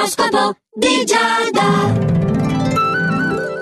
L'oroscopo di Giada.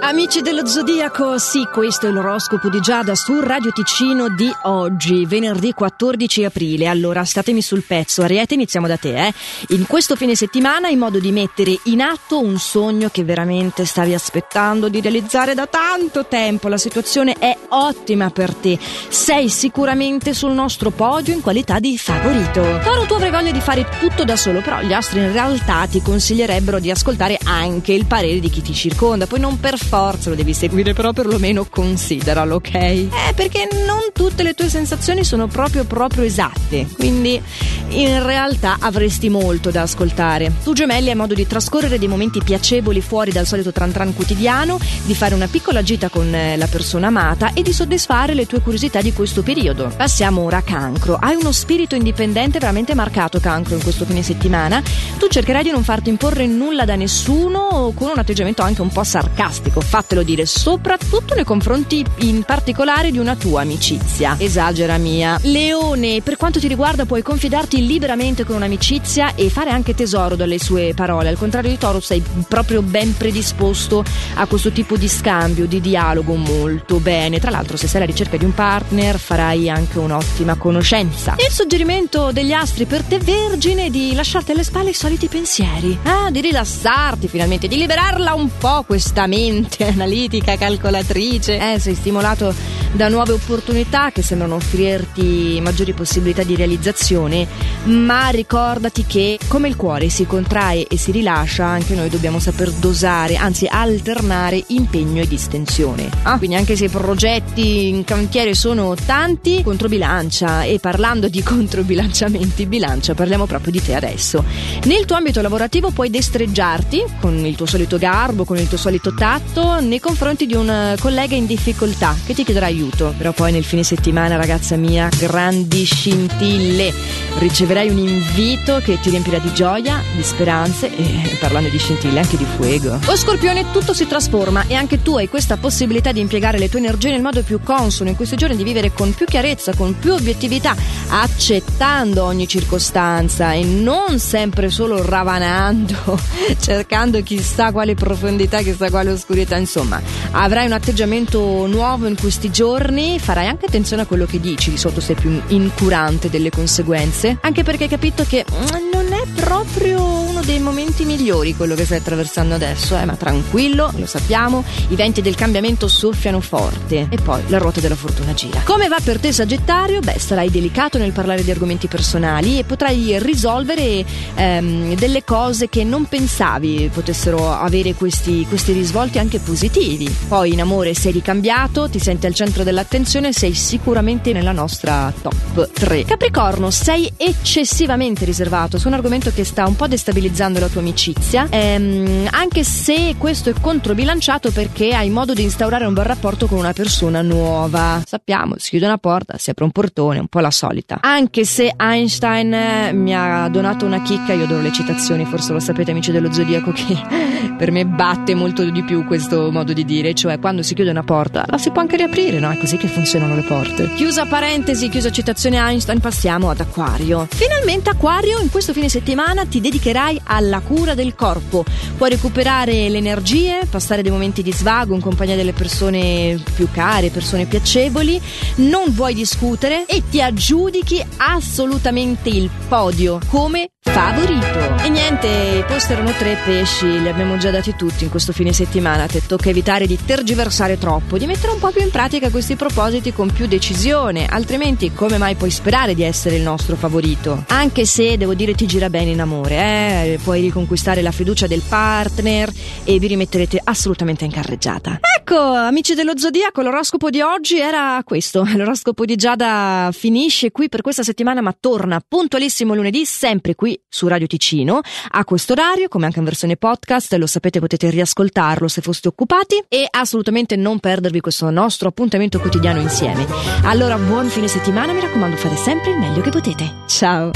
Amici dello Zodiaco, sì, questo è l'oroscopo di Giada su Radio Ticino di oggi, venerdì 14 aprile. Allora, statemi sul pezzo. Ariete, iniziamo da te, eh. In questo fine settimana, in modo di mettere in atto un sogno che veramente stavi aspettando di realizzare da tanto tempo. La situazione è ottima per te. Sei sicuramente sul nostro podio in qualità di favorito. Toro, tu avrai voglia di fare tutto da solo, però gli astri in realtà ti consiglierebbero di ascoltare anche il parere di chi ti circonda. Poi non per forza lo devi seguire, però perlomeno consideralo, ok? Eh, perché non tutte le tue sensazioni sono proprio proprio esatte, quindi in realtà avresti molto da ascoltare. Tu gemelli hai modo di trascorrere dei momenti piacevoli fuori dal solito tran tran quotidiano, di fare una piccola gita con eh, la persona amata e di soddisfare le tue curiosità di questo periodo. Passiamo ora a cancro. Hai uno spirito indipendente veramente marcato cancro in questo fine settimana. Tu cercherai di non farti imporre nulla da nessuno con un atteggiamento anche un po' sarcastico fatelo dire, soprattutto nei confronti in particolare di una tua amicizia. Esagera mia. Leone, per quanto ti riguarda puoi confidarti liberamente con un'amicizia e fare anche tesoro dalle sue parole. Al contrario di Toro sei proprio ben predisposto a questo tipo di scambio, di dialogo molto bene. Tra l'altro se sei alla ricerca di un partner farai anche un'ottima conoscenza. Il suggerimento degli astri per te vergine è di lasciarti alle spalle i soliti pensieri. Ah, di rilassarti finalmente, di liberarla un po' questa mente mente analitica, calcolatrice. Eh, sei stimolato da nuove opportunità che sembrano offrirti maggiori possibilità di realizzazione, ma ricordati che come il cuore si contrae e si rilascia, anche noi dobbiamo saper dosare, anzi alternare impegno e distensione. Ah, quindi anche se i progetti in cantiere sono tanti, controbilancia e parlando di controbilanciamenti, bilancia, parliamo proprio di te adesso. Nel tuo ambito lavorativo puoi destreggiarti con il tuo solito garbo, con il tuo solito tatto nei confronti di un eh, collega in difficoltà che ti chiederà aiuto. Però poi nel fine settimana, ragazza mia, grandi scintille. Riceverai un invito che ti riempirà di gioia, di speranze e parlando di scintille anche di fuego. O scorpione, tutto si trasforma e anche tu hai questa possibilità di impiegare le tue energie nel modo più consono in questi giorni, di vivere con più chiarezza, con più obiettività, accettando ogni circostanza e non sempre solo ravanando, cercando chissà quale profondità, chissà quale oscurità insomma, avrai un atteggiamento nuovo in questi giorni, farai anche attenzione a quello che dici, di solito sei più incurante delle conseguenze, anche perché hai capito che mm, non è proprio uno dei momenti migliori quello che stai attraversando adesso, eh, ma tranquillo, lo sappiamo, i venti del cambiamento soffiano forte e poi la ruota della fortuna gira. Come va per te Sagittario? Beh, sarai delicato nel parlare di argomenti personali e potrai risolvere ehm, delle cose che non pensavi potessero avere questi, questi risvolti anche positivi. Poi in amore sei ricambiato, ti senti al centro dell'attenzione, sei sicuramente nella nostra top 3. Capricorno, sei eccessivamente riservato su un argomento che sta un po' destabilizzando la tua amicizia, ehm, anche se questo è controbilanciato perché hai modo di instaurare un bel rapporto con una persona nuova. Sappiamo, si chiude una porta, si apre un portone, un po' la solita. Anche se Einstein eh, mi ha donato una chicca, io adoro le citazioni, forse lo sapete amici dello zodiaco che per me batte molto di più questo modo di dire, cioè quando si chiude una porta la si può anche riaprire, no? È così che funzionano le porte. Chiusa parentesi, chiusa citazione Einstein, passiamo ad Aquario. Finalmente Aquario, in questo fine settimana ti dedicherai alla cura del corpo. Puoi recuperare le energie, passare dei momenti di svago in compagnia delle persone più care, persone piacevoli, non vuoi discutere e ti aggiudichi assolutamente il podio come favorito. E niente, i post erano tre pesci, li abbiamo già dati tutti in questo fine settimana. Te tocca evitare di tergiversare troppo, di mettere un po' più in pratica questi propositi con più decisione, altrimenti come mai puoi sperare di essere il nostro favorito? Anche se devo dire ti gira bene in amore, eh? puoi riconquistare la fiducia del partner e vi rimetterete assolutamente in carreggiata. Ecco, amici dello Zodiaco, l'oroscopo di oggi era questo. L'oroscopo di Giada finisce qui per questa settimana, ma torna puntualissimo lunedì, sempre su Radio Ticino, a questo orario, come anche in versione podcast, lo sapete potete riascoltarlo se foste occupati e assolutamente non perdervi questo nostro appuntamento quotidiano insieme. Allora, buon fine settimana, mi raccomando, fate sempre il meglio che potete. Ciao!